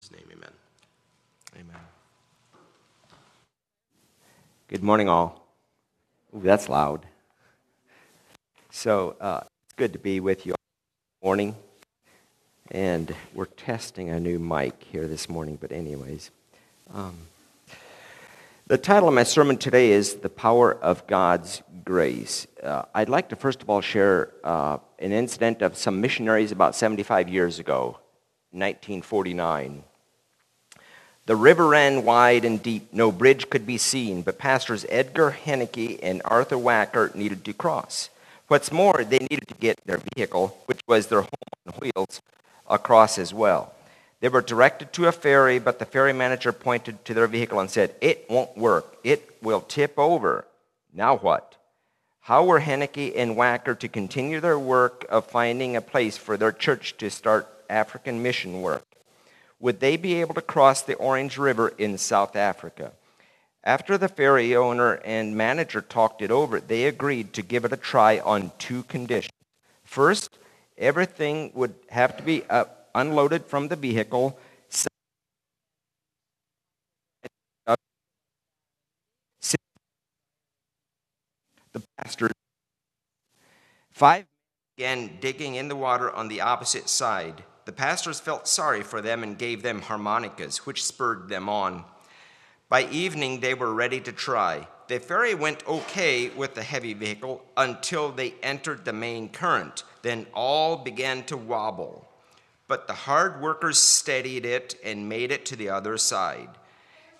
his name, amen. Amen. Good morning, all. Ooh, that's loud. So uh, it's good to be with you all this morning. And we're testing a new mic here this morning, but, anyways. Um, the title of my sermon today is The Power of God's Grace. Uh, I'd like to first of all share uh, an incident of some missionaries about 75 years ago, 1949. The river ran wide and deep, no bridge could be seen, but pastors Edgar Henneke and Arthur Wacker needed to cross. What's more, they needed to get their vehicle, which was their home on wheels, across as well. They were directed to a ferry, but the ferry manager pointed to their vehicle and said, It won't work. It will tip over. Now what? How were Henneke and Wacker to continue their work of finding a place for their church to start African mission work? Would they be able to cross the Orange River in South Africa? After the ferry owner and manager talked it over, they agreed to give it a try on two conditions. First, everything would have to be up unloaded from the vehicle. The pastor. Five began digging in the water on the opposite side. The pastors felt sorry for them and gave them harmonicas, which spurred them on. By evening, they were ready to try. The ferry went okay with the heavy vehicle until they entered the main current. Then all began to wobble. But the hard workers steadied it and made it to the other side.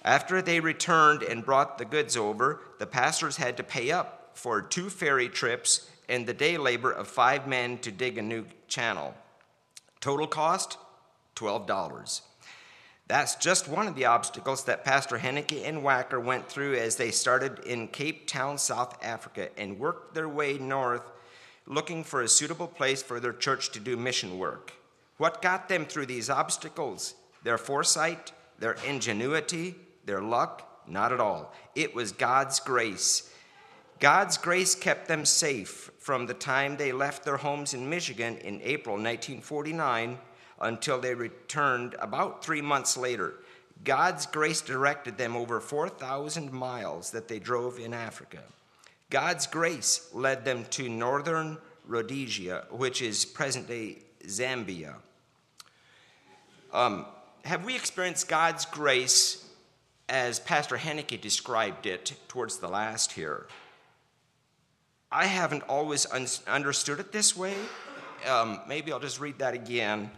After they returned and brought the goods over, the pastors had to pay up for two ferry trips and the day labor of five men to dig a new channel. Total cost $12. That's just one of the obstacles that Pastor Henneke and Wacker went through as they started in Cape Town, South Africa, and worked their way north looking for a suitable place for their church to do mission work. What got them through these obstacles? Their foresight, their ingenuity, their luck? Not at all. It was God's grace. God's grace kept them safe from the time they left their homes in Michigan in April 1949 until they returned about three months later. God's grace directed them over 4,000 miles that they drove in Africa. God's grace led them to northern Rhodesia, which is present day Zambia. Um, have we experienced God's grace as Pastor Henneke described it towards the last here? I haven't always un- understood it this way. Um, maybe I'll just read that again.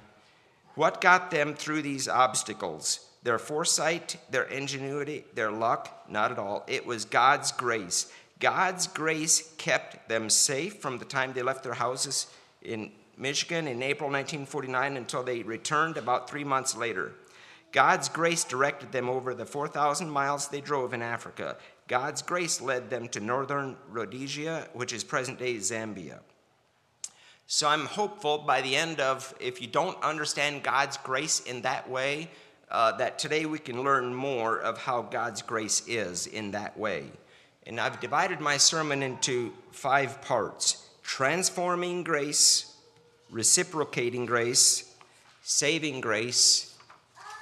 What got them through these obstacles? Their foresight, their ingenuity, their luck? Not at all. It was God's grace. God's grace kept them safe from the time they left their houses in Michigan in April 1949 until they returned about three months later. God's grace directed them over the 4,000 miles they drove in Africa. God's grace led them to northern Rhodesia, which is present day Zambia. So I'm hopeful by the end of, if you don't understand God's grace in that way, uh, that today we can learn more of how God's grace is in that way. And I've divided my sermon into five parts transforming grace, reciprocating grace, saving grace,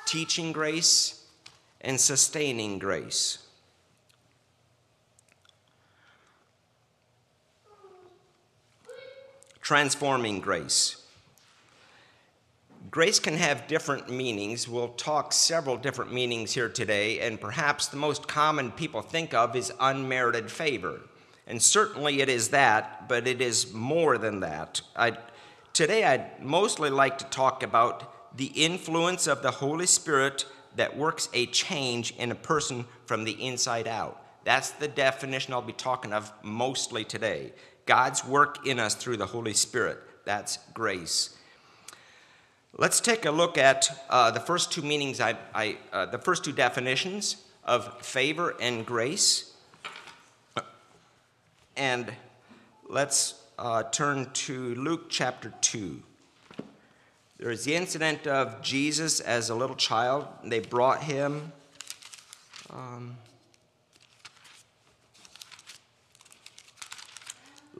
teaching grace, and sustaining grace. Transforming grace. Grace can have different meanings. We'll talk several different meanings here today, and perhaps the most common people think of is unmerited favor. And certainly it is that, but it is more than that. I Today, I'd mostly like to talk about the influence of the Holy Spirit that works a change in a person from the inside out. That's the definition I'll be talking of mostly today. God's work in us through the Holy Spirit. That's grace. Let's take a look at uh, the first two meanings, I, I uh, the first two definitions of favor and grace. And let's uh, turn to Luke chapter 2. There is the incident of Jesus as a little child. They brought him. Um,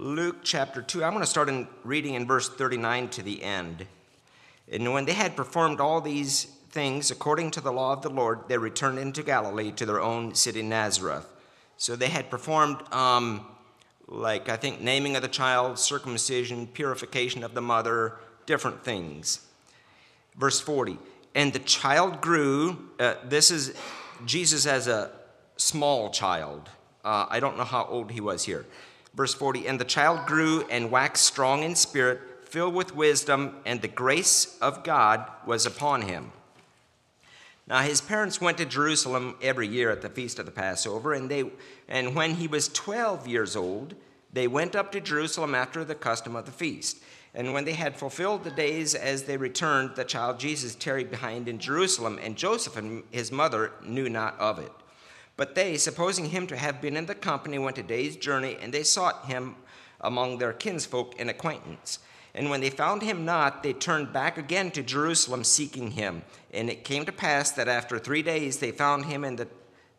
Luke chapter 2. I'm going to start in reading in verse 39 to the end. And when they had performed all these things according to the law of the Lord, they returned into Galilee to their own city, Nazareth. So they had performed, um, like I think, naming of the child, circumcision, purification of the mother, different things. Verse 40 And the child grew. Uh, this is Jesus as a small child. Uh, I don't know how old he was here. Verse 40 And the child grew and waxed strong in spirit, filled with wisdom, and the grace of God was upon him. Now his parents went to Jerusalem every year at the feast of the Passover, and they and when he was 12 years old, they went up to Jerusalem after the custom of the feast. And when they had fulfilled the days as they returned, the child Jesus tarried behind in Jerusalem, and Joseph and his mother knew not of it. But they, supposing him to have been in the company, went a day's journey, and they sought him among their kinsfolk and acquaintance. And when they found him not, they turned back again to Jerusalem seeking him. And it came to pass that after three days they found him in the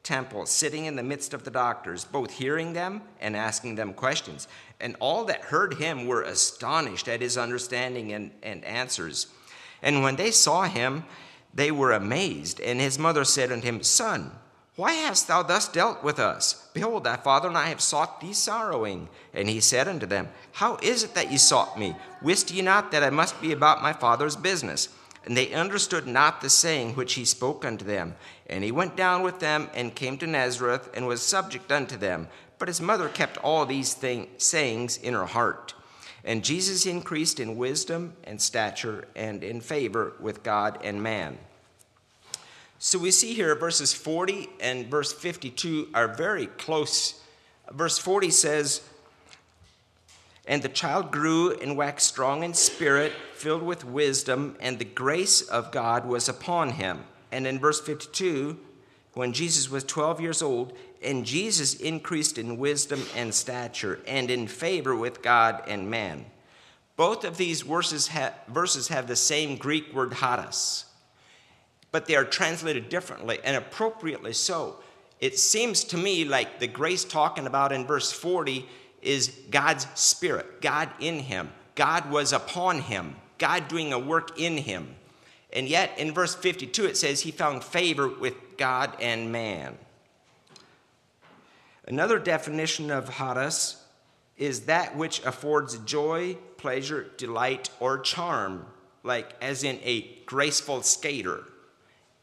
temple, sitting in the midst of the doctors, both hearing them and asking them questions. And all that heard him were astonished at his understanding and, and answers. And when they saw him, they were amazed. And his mother said unto him, Son, why hast thou thus dealt with us? Behold, thy father and I have sought thee sorrowing. And he said unto them, How is it that ye sought me? Wist ye not that I must be about my father's business? And they understood not the saying which he spoke unto them. And he went down with them and came to Nazareth and was subject unto them. But his mother kept all these thing, sayings in her heart. And Jesus increased in wisdom and stature and in favor with God and man. So we see here verses 40 and verse 52 are very close. Verse 40 says, And the child grew and waxed strong in spirit, filled with wisdom, and the grace of God was upon him. And in verse 52, when Jesus was 12 years old, and Jesus increased in wisdom and stature and in favor with God and man. Both of these verses, verses have the same Greek word charis but they are translated differently and appropriately so. It seems to me like the grace talking about in verse 40 is God's Spirit, God in him. God was upon him, God doing a work in him. And yet in verse 52 it says he found favor with God and man. Another definition of charis is that which affords joy, pleasure, delight, or charm, like as in a graceful skater.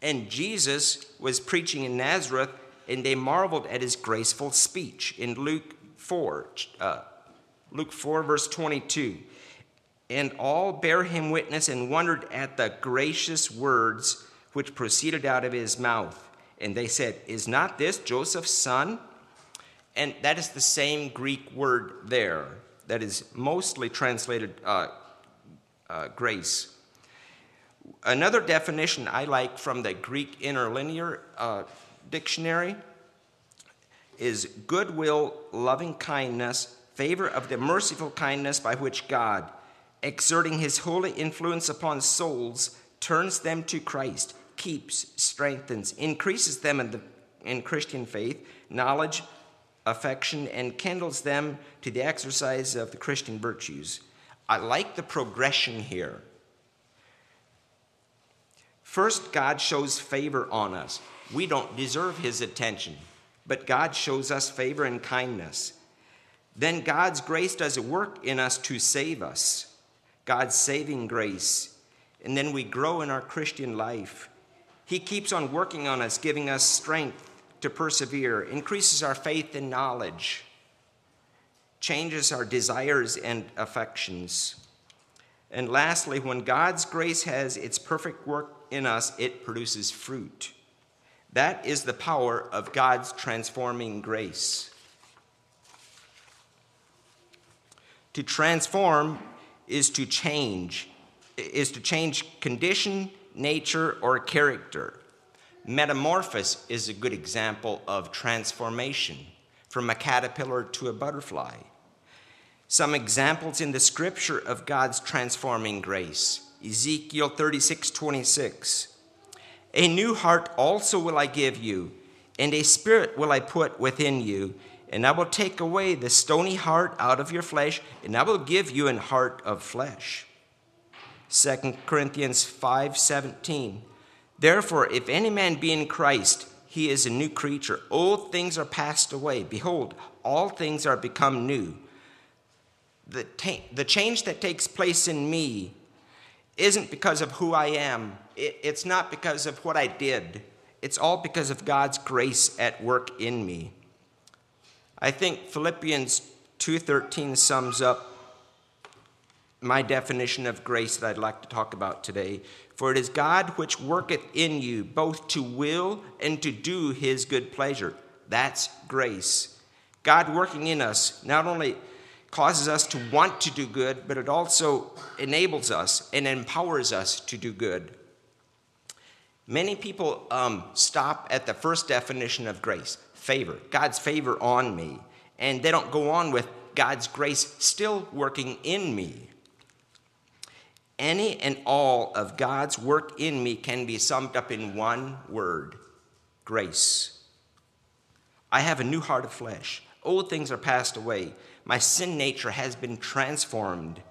And Jesus was preaching in Nazareth, and they marveled at his graceful speech in Luke 4, uh, Luke 4, verse 22. And all bare him witness and wondered at the gracious words which proceeded out of his mouth. And they said, Is not this Joseph's son? And that is the same Greek word there that is mostly translated uh, uh, grace. Another definition I like from the Greek interlinear uh, dictionary is goodwill, loving kindness, favor of the merciful kindness by which God, exerting his holy influence upon souls, turns them to Christ, keeps, strengthens, increases them in, the, in Christian faith, knowledge, affection, and kindles them to the exercise of the Christian virtues. I like the progression here. First, God shows favor on us. We don't deserve his attention, but God shows us favor and kindness. Then God's grace does a work in us to save us, God's saving grace. And then we grow in our Christian life. He keeps on working on us, giving us strength to persevere, increases our faith and knowledge, changes our desires and affections. And lastly, when God's grace has its perfect work in us, it produces fruit. That is the power of God's transforming grace. To transform is to change, is to change condition, nature, or character. Metamorphosis is a good example of transformation from a caterpillar to a butterfly. Some examples in the scripture of God's transforming grace. Ezekiel 36 26. A new heart also will I give you, and a spirit will I put within you, and I will take away the stony heart out of your flesh, and I will give you an heart of flesh. 2 Corinthians 5 17. Therefore, if any man be in Christ, he is a new creature. Old things are passed away. Behold, all things are become new. The, ta- the change that takes place in me isn't because of who I am, it, it's not because of what I did. It's all because of God's grace at work in me. I think Philippians 2:13 sums up my definition of grace that I'd like to talk about today. For it is God which worketh in you both to will and to do his good pleasure. That's grace. God working in us not only causes us to want to do good, but it also enables us and empowers us to do good. Many people um, stop at the first definition of grace favor, God's favor on me, and they don't go on with God's grace still working in me. Any and all of God's work in me can be summed up in one word grace. I have a new heart of flesh. Old things are passed away. My sin nature has been transformed.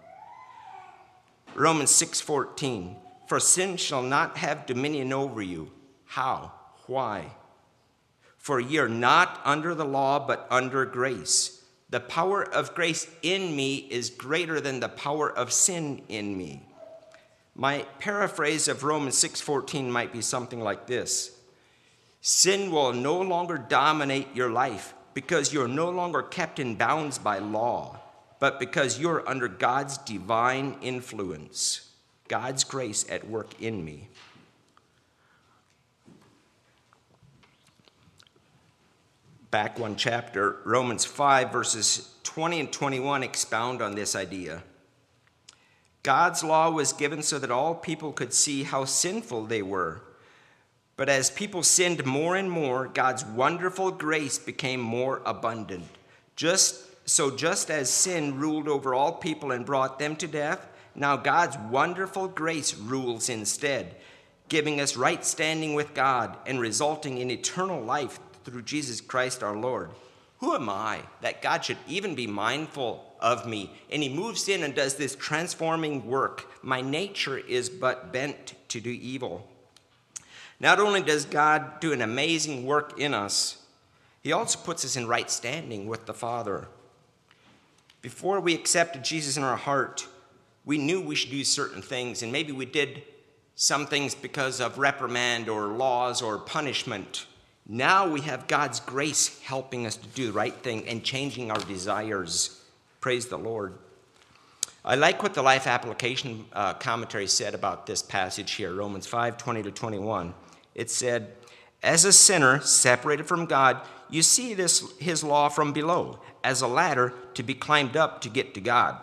Romans 6:14 For sin shall not have dominion over you. How? Why? For ye are not under the law but under grace. The power of grace in me is greater than the power of sin in me. My paraphrase of Romans 6:14 might be something like this. Sin will no longer dominate your life because you're no longer kept in bounds by law, but because you're under God's divine influence, God's grace at work in me. Back one chapter, Romans 5, verses 20 and 21 expound on this idea. God's law was given so that all people could see how sinful they were. But as people sinned more and more, God's wonderful grace became more abundant. Just so just as sin ruled over all people and brought them to death, now God's wonderful grace rules instead, giving us right standing with God and resulting in eternal life through Jesus Christ our Lord. Who am I that God should even be mindful of me. And he moves in and does this transforming work. My nature is but bent to do evil. Not only does God do an amazing work in us, he also puts us in right standing with the Father. Before we accepted Jesus in our heart, we knew we should do certain things, and maybe we did some things because of reprimand or laws or punishment. Now we have God's grace helping us to do the right thing and changing our desires. Praise the Lord. I like what the Life Application uh, commentary said about this passage here, Romans 5 20 to 21. It said, As a sinner separated from God, you see this, his law from below, as a ladder to be climbed up to get to God.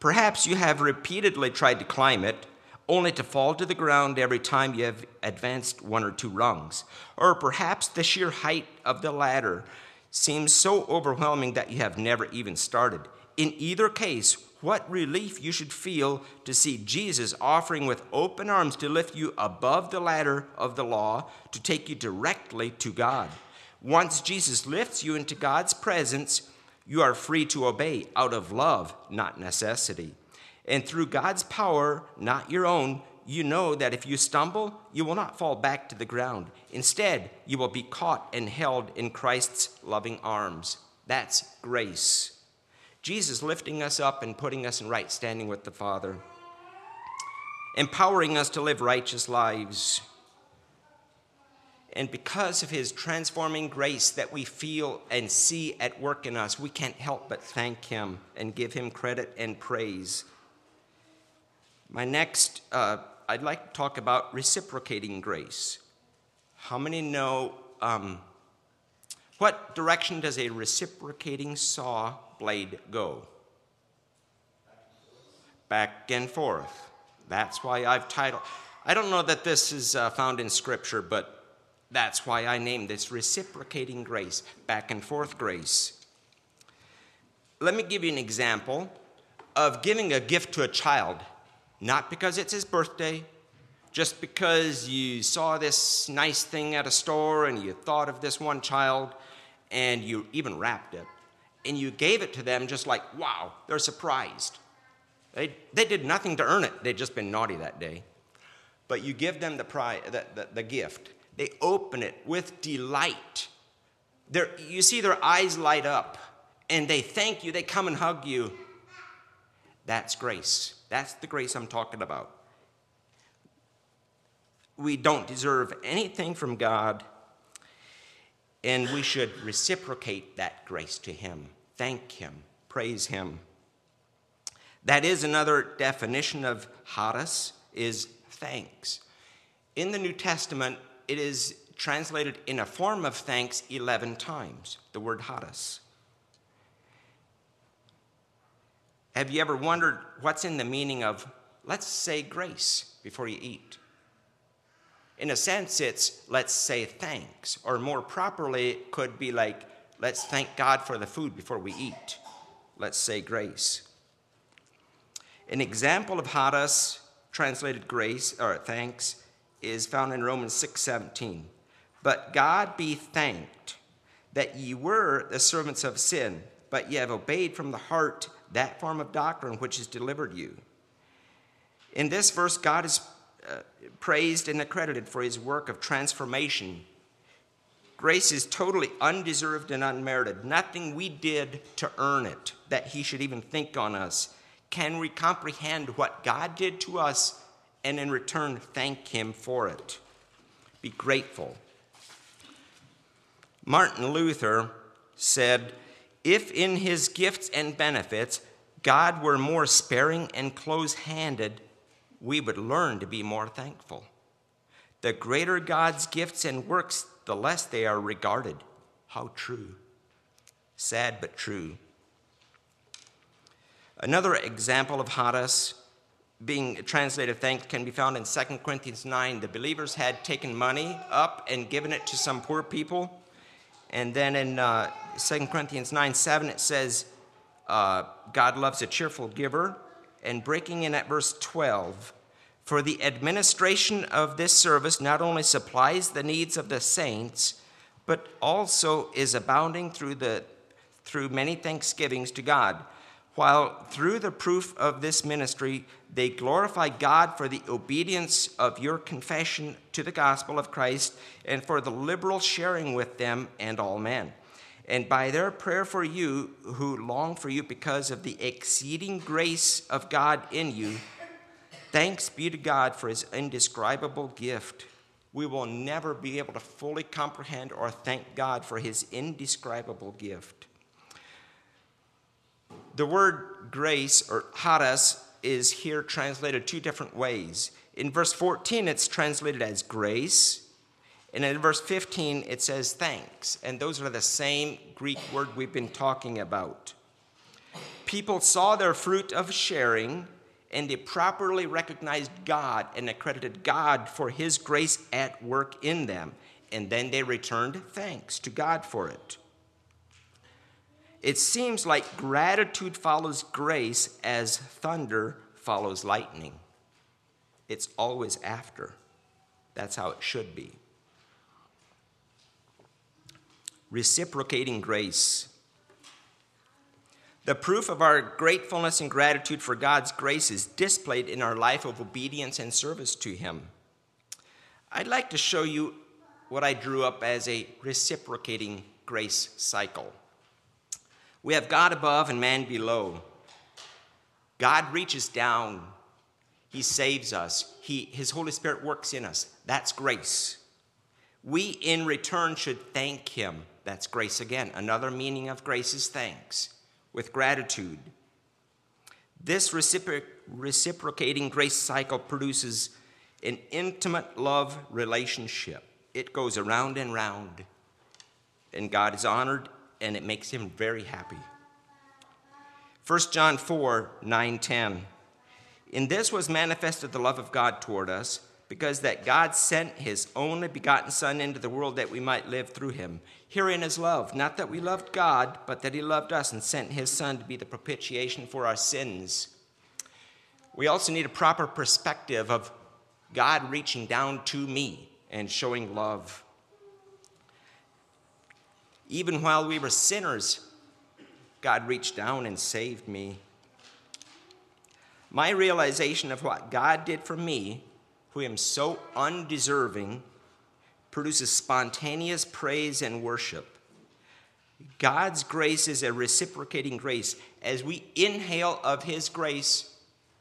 Perhaps you have repeatedly tried to climb it, only to fall to the ground every time you have advanced one or two rungs. Or perhaps the sheer height of the ladder seems so overwhelming that you have never even started. In either case, what relief you should feel to see Jesus offering with open arms to lift you above the ladder of the law to take you directly to God. Once Jesus lifts you into God's presence, you are free to obey out of love, not necessity. And through God's power, not your own, you know that if you stumble, you will not fall back to the ground. Instead, you will be caught and held in Christ's loving arms. That's grace. Jesus lifting us up and putting us in right standing with the Father, empowering us to live righteous lives. And because of his transforming grace that we feel and see at work in us, we can't help but thank him and give him credit and praise. My next, uh, I'd like to talk about reciprocating grace. How many know um, what direction does a reciprocating saw blade go? Back and forth. That's why I've titled. I don't know that this is uh, found in Scripture, but that's why I named this reciprocating grace, back and forth grace. Let me give you an example of giving a gift to a child, not because it's his birthday, just because you saw this nice thing at a store and you thought of this one child and you even wrapped it and you gave it to them just like, wow, they're surprised. They, they did nothing to earn it, they'd just been naughty that day. but you give them the, pri- the, the, the gift. They open it with delight. They're, you see their eyes light up and they thank you, they come and hug you. That's grace. That's the grace I'm talking about. We don't deserve anything from God, and we should reciprocate that grace to Him. Thank Him, praise Him. That is another definition of charis, is thanks. In the New Testament, it is translated in a form of thanks 11 times, the word charis. Have you ever wondered what's in the meaning of, let's say grace before you eat? In a sense, it's let's say thanks, or more properly, it could be like, let's thank God for the food before we eat. Let's say grace. An example of charis, translated grace or thanks, is found in Romans 6:17. But God be thanked that ye were the servants of sin, but ye have obeyed from the heart that form of doctrine which is delivered you. In this verse, God is praised and accredited for his work of transformation. Grace is totally undeserved and unmerited. Nothing we did to earn it, that he should even think on us. Can we comprehend what God did to us and in return thank him for it? Be grateful. Martin Luther said, if in his gifts and benefits God were more sparing and close handed, we would learn to be more thankful. The greater God's gifts and works, the less they are regarded. How true. Sad but true. Another example of charis being translated thanks can be found in 2 Corinthians 9. The believers had taken money up and given it to some poor people. And then in uh, 2 Corinthians 9 7, it says, uh, God loves a cheerful giver. And breaking in at verse 12, for the administration of this service not only supplies the needs of the saints, but also is abounding through, the, through many thanksgivings to God while through the proof of this ministry they glorify God for the obedience of your confession to the gospel of Christ and for the liberal sharing with them and all men. And by their prayer for you, who long for you because of the exceeding grace of God in you, thanks be to God for his indescribable gift. We will never be able to fully comprehend or thank God for his indescribable gift. The word grace or charis is here translated two different ways. In verse 14, it's translated as grace. And in verse 15, it says thanks. And those are the same Greek word we've been talking about. People saw their fruit of sharing, and they properly recognized God and accredited God for his grace at work in them. And then they returned thanks to God for it. It seems like gratitude follows grace as thunder follows lightning. It's always after. That's how it should be. Reciprocating grace. The proof of our gratefulness and gratitude for God's grace is displayed in our life of obedience and service to Him. I'd like to show you what I drew up as a reciprocating grace cycle. We have God above and man below. God reaches down, He saves us, he, His Holy Spirit works in us. That's grace. We, in return, should thank Him. That's grace again. Another meaning of grace is thanks, with gratitude. This recipro- reciprocating grace cycle produces an intimate love relationship. It goes around and round, and God is honored and it makes him very happy. 1 John 4 9 10. In this was manifested the love of God toward us, because that God sent his only begotten Son into the world that we might live through him. Herein is love, not that we loved God, but that he loved us and sent his Son to be the propitiation for our sins. We also need a proper perspective of God reaching down to me and showing love. Even while we were sinners, God reached down and saved me. My realization of what God did for me who am so undeserving, produces spontaneous praise and worship. God's grace is a reciprocating grace. As we inhale of His grace,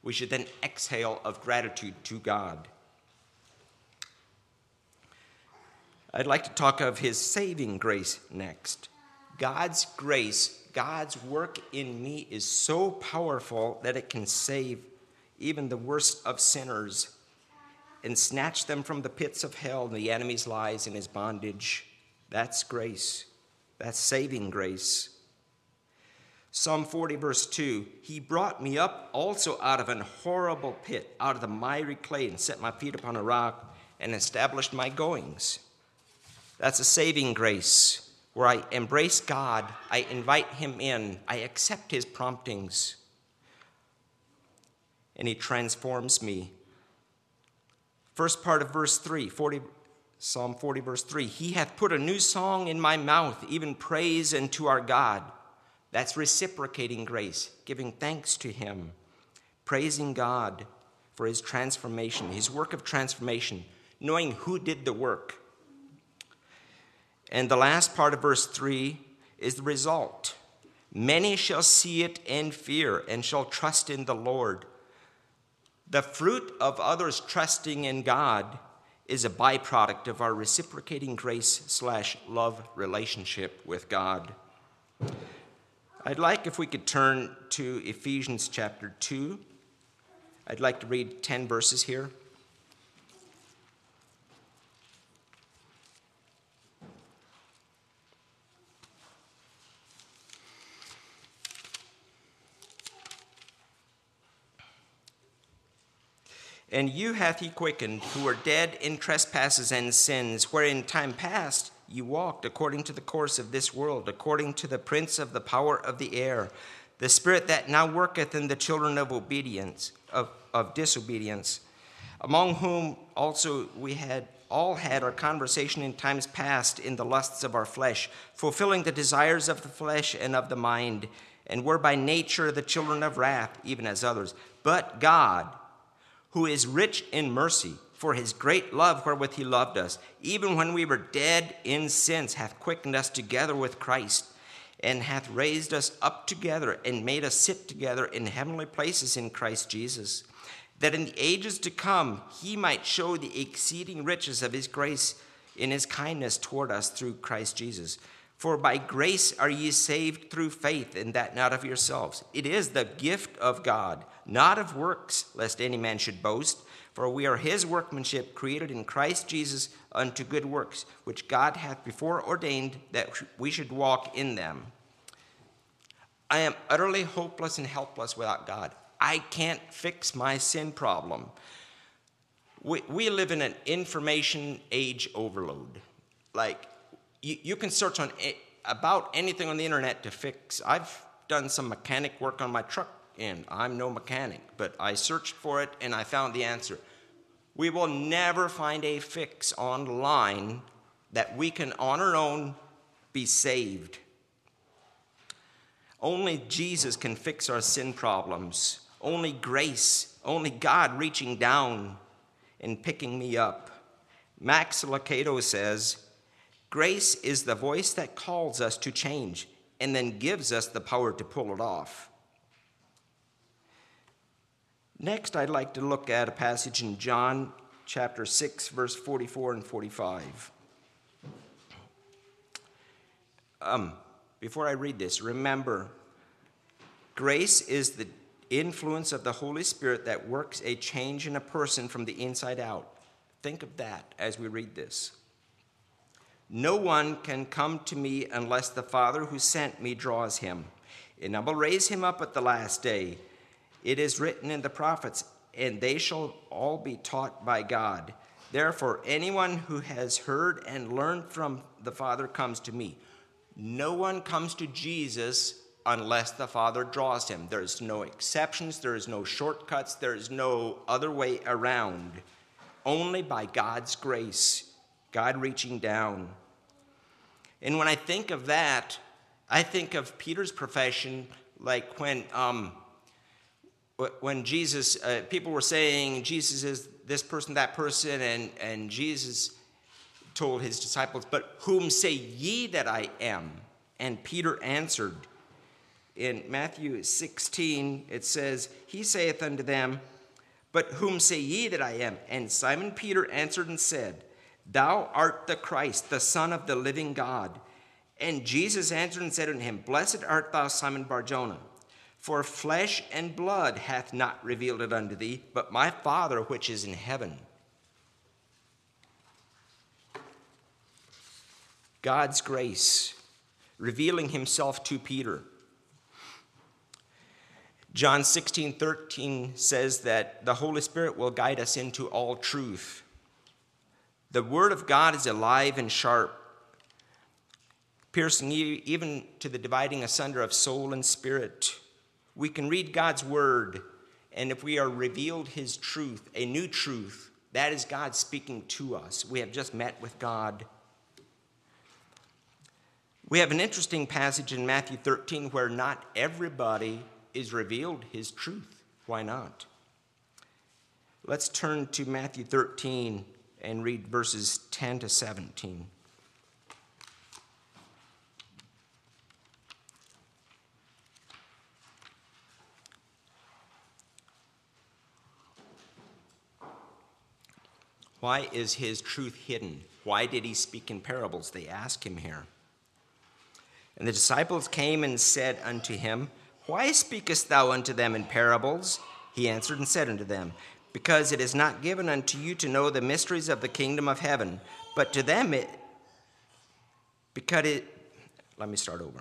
we should then exhale of gratitude to God. I'd like to talk of His saving grace next. God's grace, God's work in me is so powerful that it can save even the worst of sinners and snatch them from the pits of hell and the enemy's lies and his bondage. That's grace. That's saving grace. Psalm 40, verse 2 He brought me up also out of an horrible pit, out of the miry clay, and set my feet upon a rock and established my goings. That's a saving grace where I embrace God, I invite Him in, I accept His promptings, and He transforms me. First part of verse 3, 40, Psalm 40, verse 3 He hath put a new song in my mouth, even praise unto our God. That's reciprocating grace, giving thanks to Him, praising God for His transformation, His work of transformation, knowing who did the work. And the last part of verse 3 is the result. Many shall see it and fear and shall trust in the Lord. The fruit of others trusting in God is a byproduct of our reciprocating grace slash love relationship with God. I'd like if we could turn to Ephesians chapter 2. I'd like to read 10 verses here. And you hath he quickened, who were dead in trespasses and sins, wherein time past you walked according to the course of this world, according to the prince of the power of the air, the spirit that now worketh in the children of obedience, of, of disobedience, among whom also we had all had our conversation in times past in the lusts of our flesh, fulfilling the desires of the flesh and of the mind, and were by nature the children of wrath, even as others. But God, who is rich in mercy, for his great love wherewith he loved us, even when we were dead in sins, hath quickened us together with Christ, and hath raised us up together, and made us sit together in heavenly places in Christ Jesus, that in the ages to come he might show the exceeding riches of his grace in his kindness toward us through Christ Jesus. For by grace are ye saved through faith, and that not of yourselves. It is the gift of God, not of works, lest any man should boast. For we are his workmanship, created in Christ Jesus unto good works, which God hath before ordained that we should walk in them. I am utterly hopeless and helpless without God. I can't fix my sin problem. We, we live in an information age overload. Like, you, you can search on it, about anything on the internet to fix. I've done some mechanic work on my truck, and I'm no mechanic, but I searched for it and I found the answer. We will never find a fix online that we can on our own be saved. Only Jesus can fix our sin problems. Only grace, only God reaching down and picking me up. Max Lucado says, Grace is the voice that calls us to change and then gives us the power to pull it off. Next, I'd like to look at a passage in John chapter 6, verse 44 and 45. Um, before I read this, remember grace is the influence of the Holy Spirit that works a change in a person from the inside out. Think of that as we read this. No one can come to me unless the Father who sent me draws him, and I will raise him up at the last day. It is written in the prophets, and they shall all be taught by God. Therefore, anyone who has heard and learned from the Father comes to me. No one comes to Jesus unless the Father draws him. There's no exceptions, there is no shortcuts, there is no other way around. Only by God's grace God reaching down. And when I think of that, I think of Peter's profession like when, um, when Jesus, uh, people were saying Jesus is this person, that person, and, and Jesus told his disciples, But whom say ye that I am? And Peter answered, in Matthew 16, it says, He saith unto them, But whom say ye that I am? And Simon Peter answered and said, Thou art the Christ, the Son of the living God. And Jesus answered and said unto him, Blessed art thou, Simon Barjona, for flesh and blood hath not revealed it unto thee, but my Father which is in heaven. God's grace, revealing himself to Peter. John 16, 13 says that the Holy Spirit will guide us into all truth. The Word of God is alive and sharp, piercing even to the dividing asunder of soul and spirit. We can read God's Word, and if we are revealed His truth, a new truth, that is God speaking to us. We have just met with God. We have an interesting passage in Matthew 13 where not everybody is revealed His truth. Why not? Let's turn to Matthew 13 and read verses 10 to 17. Why is his truth hidden? Why did he speak in parables? They ask him here. And the disciples came and said unto him, Why speakest thou unto them in parables? He answered and said unto them, because it is not given unto you to know the mysteries of the kingdom of heaven, but to them it, because it, let me start over.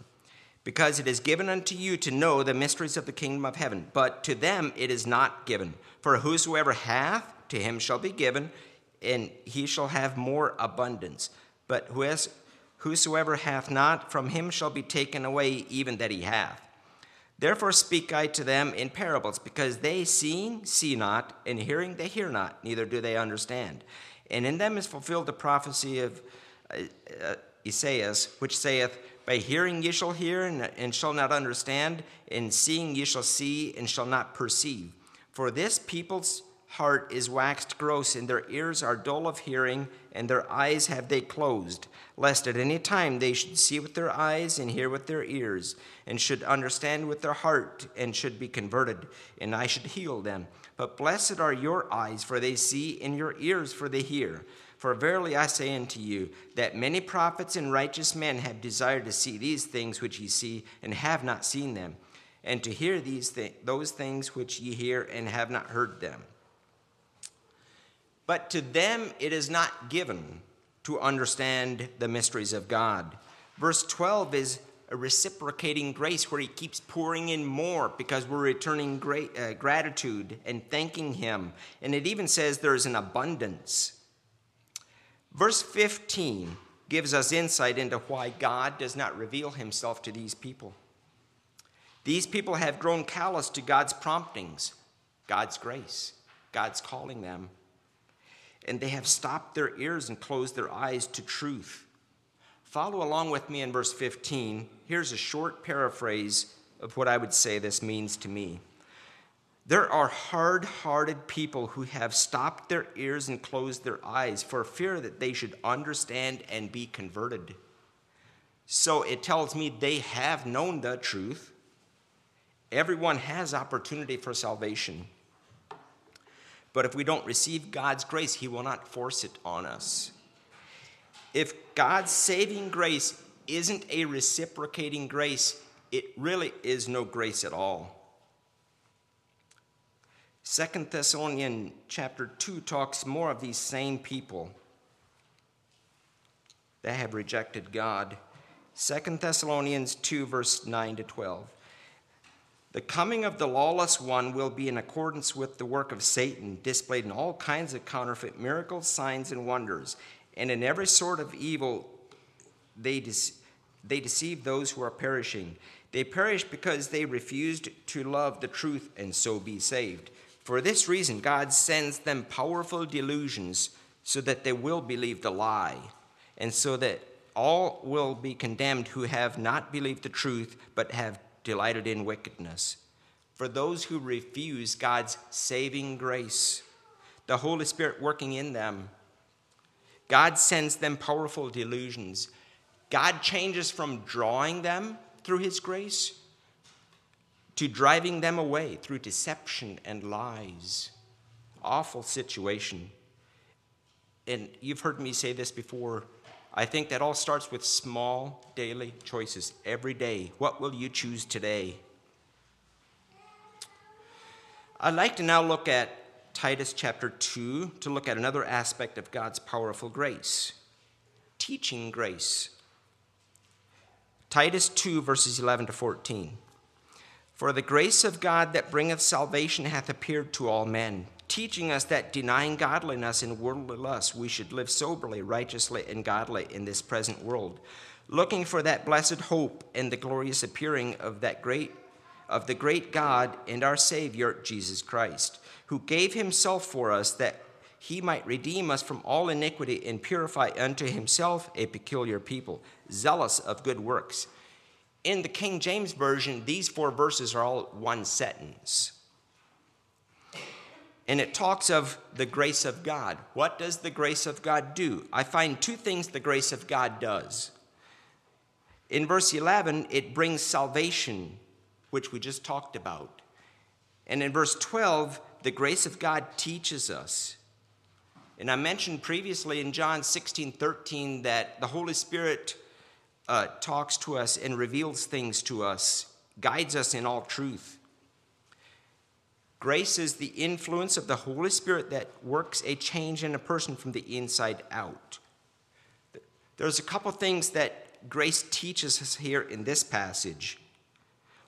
Because it is given unto you to know the mysteries of the kingdom of heaven, but to them it is not given. For whosoever hath, to him shall be given, and he shall have more abundance. But whosoever hath not, from him shall be taken away even that he hath. Therefore speak I to them in parables, because they seeing see not, and hearing they hear not, neither do they understand. And in them is fulfilled the prophecy of uh, uh, Esaias, which saith, By hearing ye shall hear, and shall not understand, and seeing ye shall see, and shall not perceive. For this people's heart is waxed gross, and their ears are dull of hearing, and their eyes have they closed, lest at any time they should see with their eyes and hear with their ears, and should understand with their heart, and should be converted, and I should heal them. But blessed are your eyes, for they see, and your ears, for they hear. For verily I say unto you, that many prophets and righteous men have desired to see these things which ye see, and have not seen them, and to hear these th- those things which ye hear, and have not heard them. But to them it is not given to understand the mysteries of God. Verse 12 is a reciprocating grace where he keeps pouring in more because we're returning great, uh, gratitude and thanking him. And it even says there's an abundance. Verse 15 gives us insight into why God does not reveal himself to these people. These people have grown callous to God's promptings, God's grace, God's calling them and they have stopped their ears and closed their eyes to truth. Follow along with me in verse 15. Here's a short paraphrase of what I would say this means to me. There are hard hearted people who have stopped their ears and closed their eyes for fear that they should understand and be converted. So it tells me they have known the truth. Everyone has opportunity for salvation. But if we don't receive God's grace, He will not force it on us. If God's saving grace isn't a reciprocating grace, it really is no grace at all. Second Thessalonians chapter 2 talks more of these same people that have rejected God. Second Thessalonians 2, verse 9 to 12. The coming of the lawless one will be in accordance with the work of Satan, displayed in all kinds of counterfeit miracles, signs, and wonders. And in every sort of evil, they, de- they deceive those who are perishing. They perish because they refused to love the truth and so be saved. For this reason, God sends them powerful delusions so that they will believe the lie, and so that all will be condemned who have not believed the truth but have delighted in wickedness. For those who refuse God's saving grace, the Holy Spirit working in them. God sends them powerful delusions. God changes from drawing them through His grace to driving them away through deception and lies. Awful situation. And you've heard me say this before. I think that all starts with small daily choices every day. What will you choose today? I'd like to now look at Titus chapter 2 to look at another aspect of God's powerful grace teaching grace. Titus 2, verses 11 to 14. For the grace of God that bringeth salvation hath appeared to all men, teaching us that denying godliness and worldly lust, we should live soberly, righteously, and godly in this present world, looking for that blessed hope and the glorious appearing of that great of the great God and our Savior Jesus Christ, who gave himself for us that he might redeem us from all iniquity and purify unto himself a peculiar people, zealous of good works. In the King James Version, these four verses are all one sentence. And it talks of the grace of God. What does the grace of God do? I find two things the grace of God does. In verse 11, it brings salvation, which we just talked about. And in verse 12, the grace of God teaches us. And I mentioned previously in John 16 13 that the Holy Spirit uh, talks to us and reveals things to us, guides us in all truth. Grace is the influence of the Holy Spirit that works a change in a person from the inside out. There's a couple things that grace teaches us here in this passage.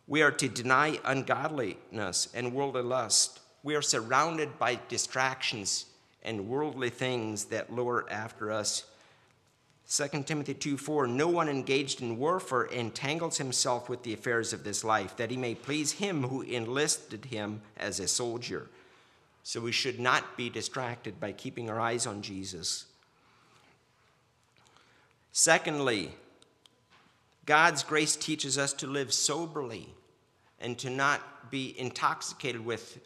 We are to deny ungodliness and worldly lust. We are surrounded by distractions and worldly things that lure after us 2 Timothy 2 4 No one engaged in warfare entangles himself with the affairs of this life, that he may please him who enlisted him as a soldier. So we should not be distracted by keeping our eyes on Jesus. Secondly, God's grace teaches us to live soberly and to not be intoxicated with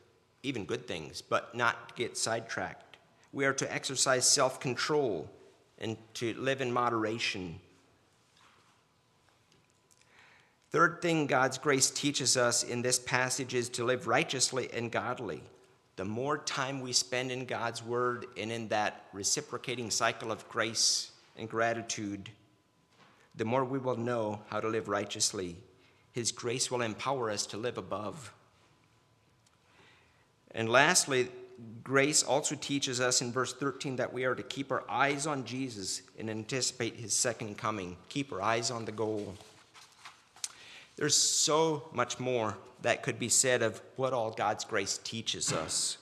even good things, but not get sidetracked. We are to exercise self control and to live in moderation. Third thing God's grace teaches us in this passage is to live righteously and godly. The more time we spend in God's word and in that reciprocating cycle of grace and gratitude, the more we will know how to live righteously. His grace will empower us to live above. And lastly, grace also teaches us in verse 13 that we are to keep our eyes on Jesus and anticipate his second coming. Keep our eyes on the goal. There's so much more that could be said of what all God's grace teaches us.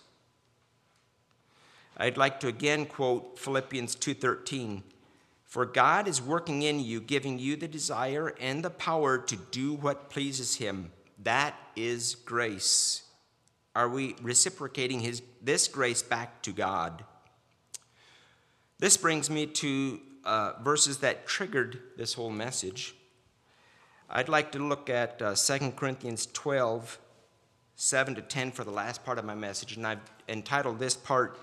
I'd like to again quote Philippians 2:13. For God is working in you, giving you the desire and the power to do what pleases him. That is grace are we reciprocating his, this grace back to God? This brings me to uh, verses that triggered this whole message. I'd like to look at uh, 2 Corinthians 12, 7 to 10 for the last part of my message, and I've entitled this part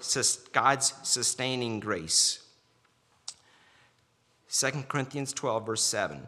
God's Sustaining Grace. 2 Corinthians 12, verse 7.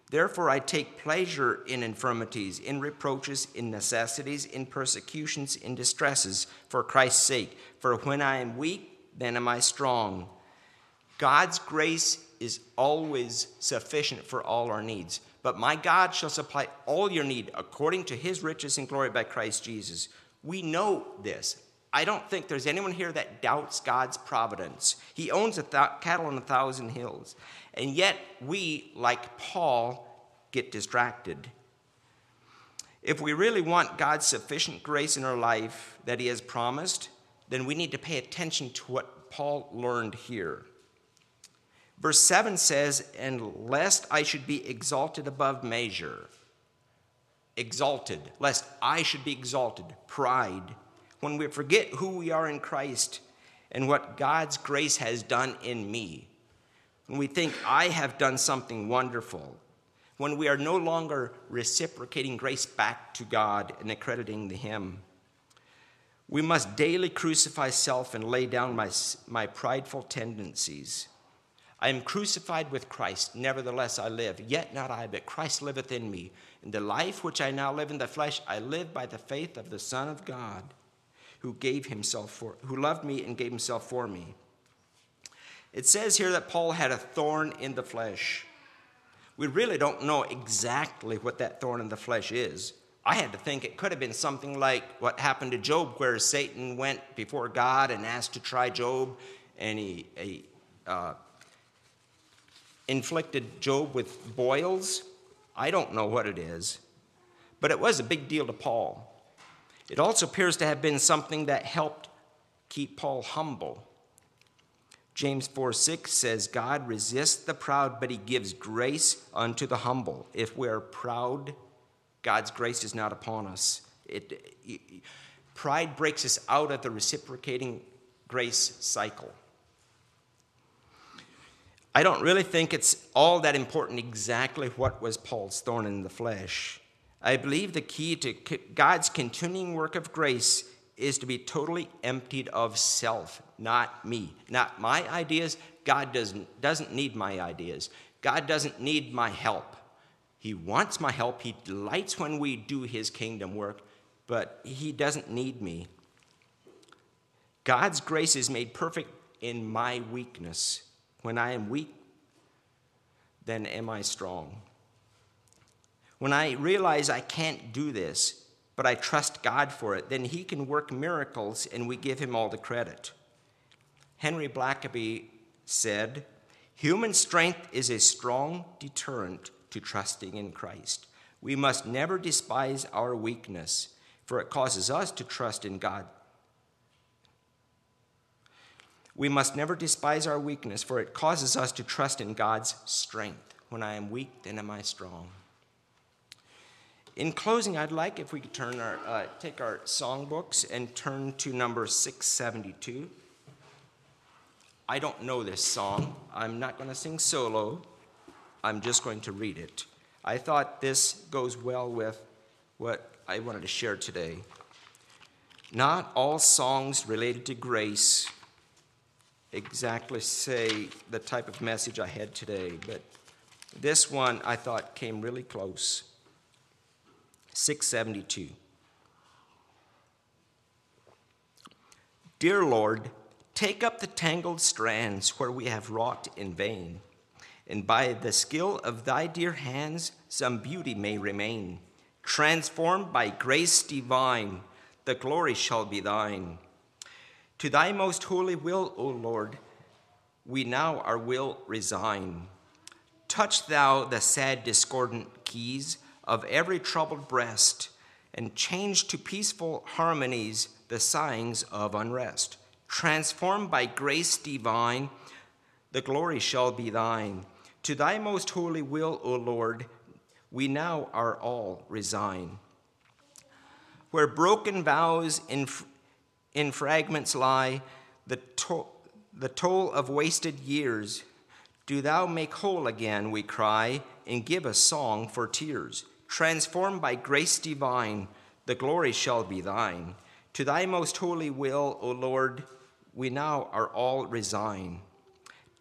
Therefore, I take pleasure in infirmities, in reproaches, in necessities, in persecutions, in distresses, for Christ's sake. For when I am weak, then am I strong. God's grace is always sufficient for all our needs. But my God shall supply all your need according to his riches and glory by Christ Jesus. We know this. I don't think there's anyone here that doubts God's providence. He owns a th- cattle on a thousand hills. And yet, we, like Paul, get distracted. If we really want God's sufficient grace in our life that He has promised, then we need to pay attention to what Paul learned here. Verse 7 says, And lest I should be exalted above measure. Exalted, lest I should be exalted. Pride. When we forget who we are in Christ and what God's grace has done in me. When we think I have done something wonderful. When we are no longer reciprocating grace back to God and accrediting the Him. We must daily crucify self and lay down my, my prideful tendencies. I am crucified with Christ, nevertheless I live. Yet not I, but Christ liveth in me. In the life which I now live in the flesh, I live by the faith of the Son of God, who gave himself for who loved me and gave himself for me. It says here that Paul had a thorn in the flesh. We really don't know exactly what that thorn in the flesh is. I had to think it could have been something like what happened to Job, where Satan went before God and asked to try Job, and he, he uh, inflicted Job with boils. I don't know what it is, but it was a big deal to Paul. It also appears to have been something that helped keep Paul humble. James 4 6 says, God resists the proud, but he gives grace unto the humble. If we are proud, God's grace is not upon us. It, it, pride breaks us out of the reciprocating grace cycle. I don't really think it's all that important exactly what was Paul's thorn in the flesh. I believe the key to God's continuing work of grace is to be totally emptied of self, not me, not my ideas. God doesn't, doesn't need my ideas. God doesn't need my help. He wants my help. He delights when we do his kingdom work, but he doesn't need me. God's grace is made perfect in my weakness. When I am weak, then am I strong. When I realize I can't do this, but I trust God for it, then He can work miracles and we give Him all the credit. Henry Blackaby said, Human strength is a strong deterrent to trusting in Christ. We must never despise our weakness, for it causes us to trust in God we must never despise our weakness, for it causes us to trust in God's strength. When I am weak, then am I strong. In closing, I'd like if we could turn our, uh, take our songbooks and turn to number 672. I don't know this song. I'm not going to sing solo. I'm just going to read it. I thought this goes well with what I wanted to share today. Not all songs related to grace exactly say the type of message I had today, but this one I thought came really close. 672. Dear Lord, take up the tangled strands where we have wrought in vain, and by the skill of thy dear hands some beauty may remain. Transformed by grace divine, the glory shall be thine. To thy most holy will, O Lord, we now our will resign. Touch thou the sad, discordant keys of every troubled breast, and change to peaceful harmonies the sighings of unrest. Transformed by grace divine, the glory shall be thine. To thy most holy will, O Lord, we now are all resign. Where broken vows in in fragments lie the, to- the toll of wasted years. Do thou make whole again, we cry, and give a song for tears. Transformed by grace divine, the glory shall be thine. To thy most holy will, O Lord, we now are all resign.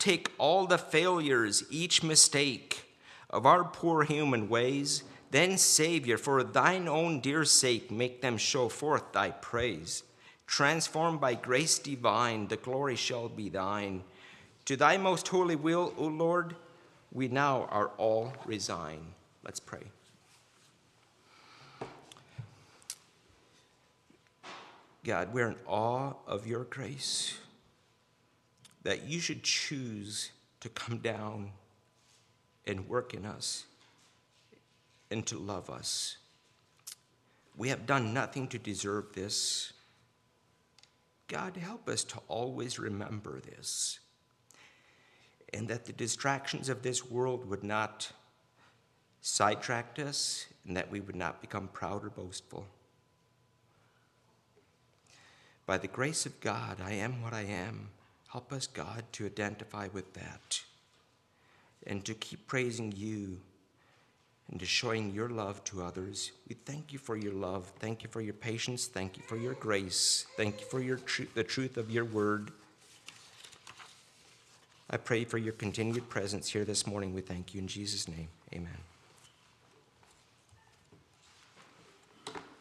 Take all the failures, each mistake of our poor human ways, then, Savior, for thine own dear sake, make them show forth thy praise. Transformed by grace divine, the glory shall be thine. To thy most holy will, O Lord, we now are all resigned. Let's pray. God, we're in awe of your grace that you should choose to come down and work in us and to love us. We have done nothing to deserve this. God, help us to always remember this, and that the distractions of this world would not sidetrack us, and that we would not become proud or boastful. By the grace of God, I am what I am. Help us, God, to identify with that and to keep praising you and to showing your love to others. We thank you for your love. Thank you for your patience. Thank you for your grace. Thank you for your tr- the truth of your word. I pray for your continued presence here this morning. We thank you in Jesus' name. Amen.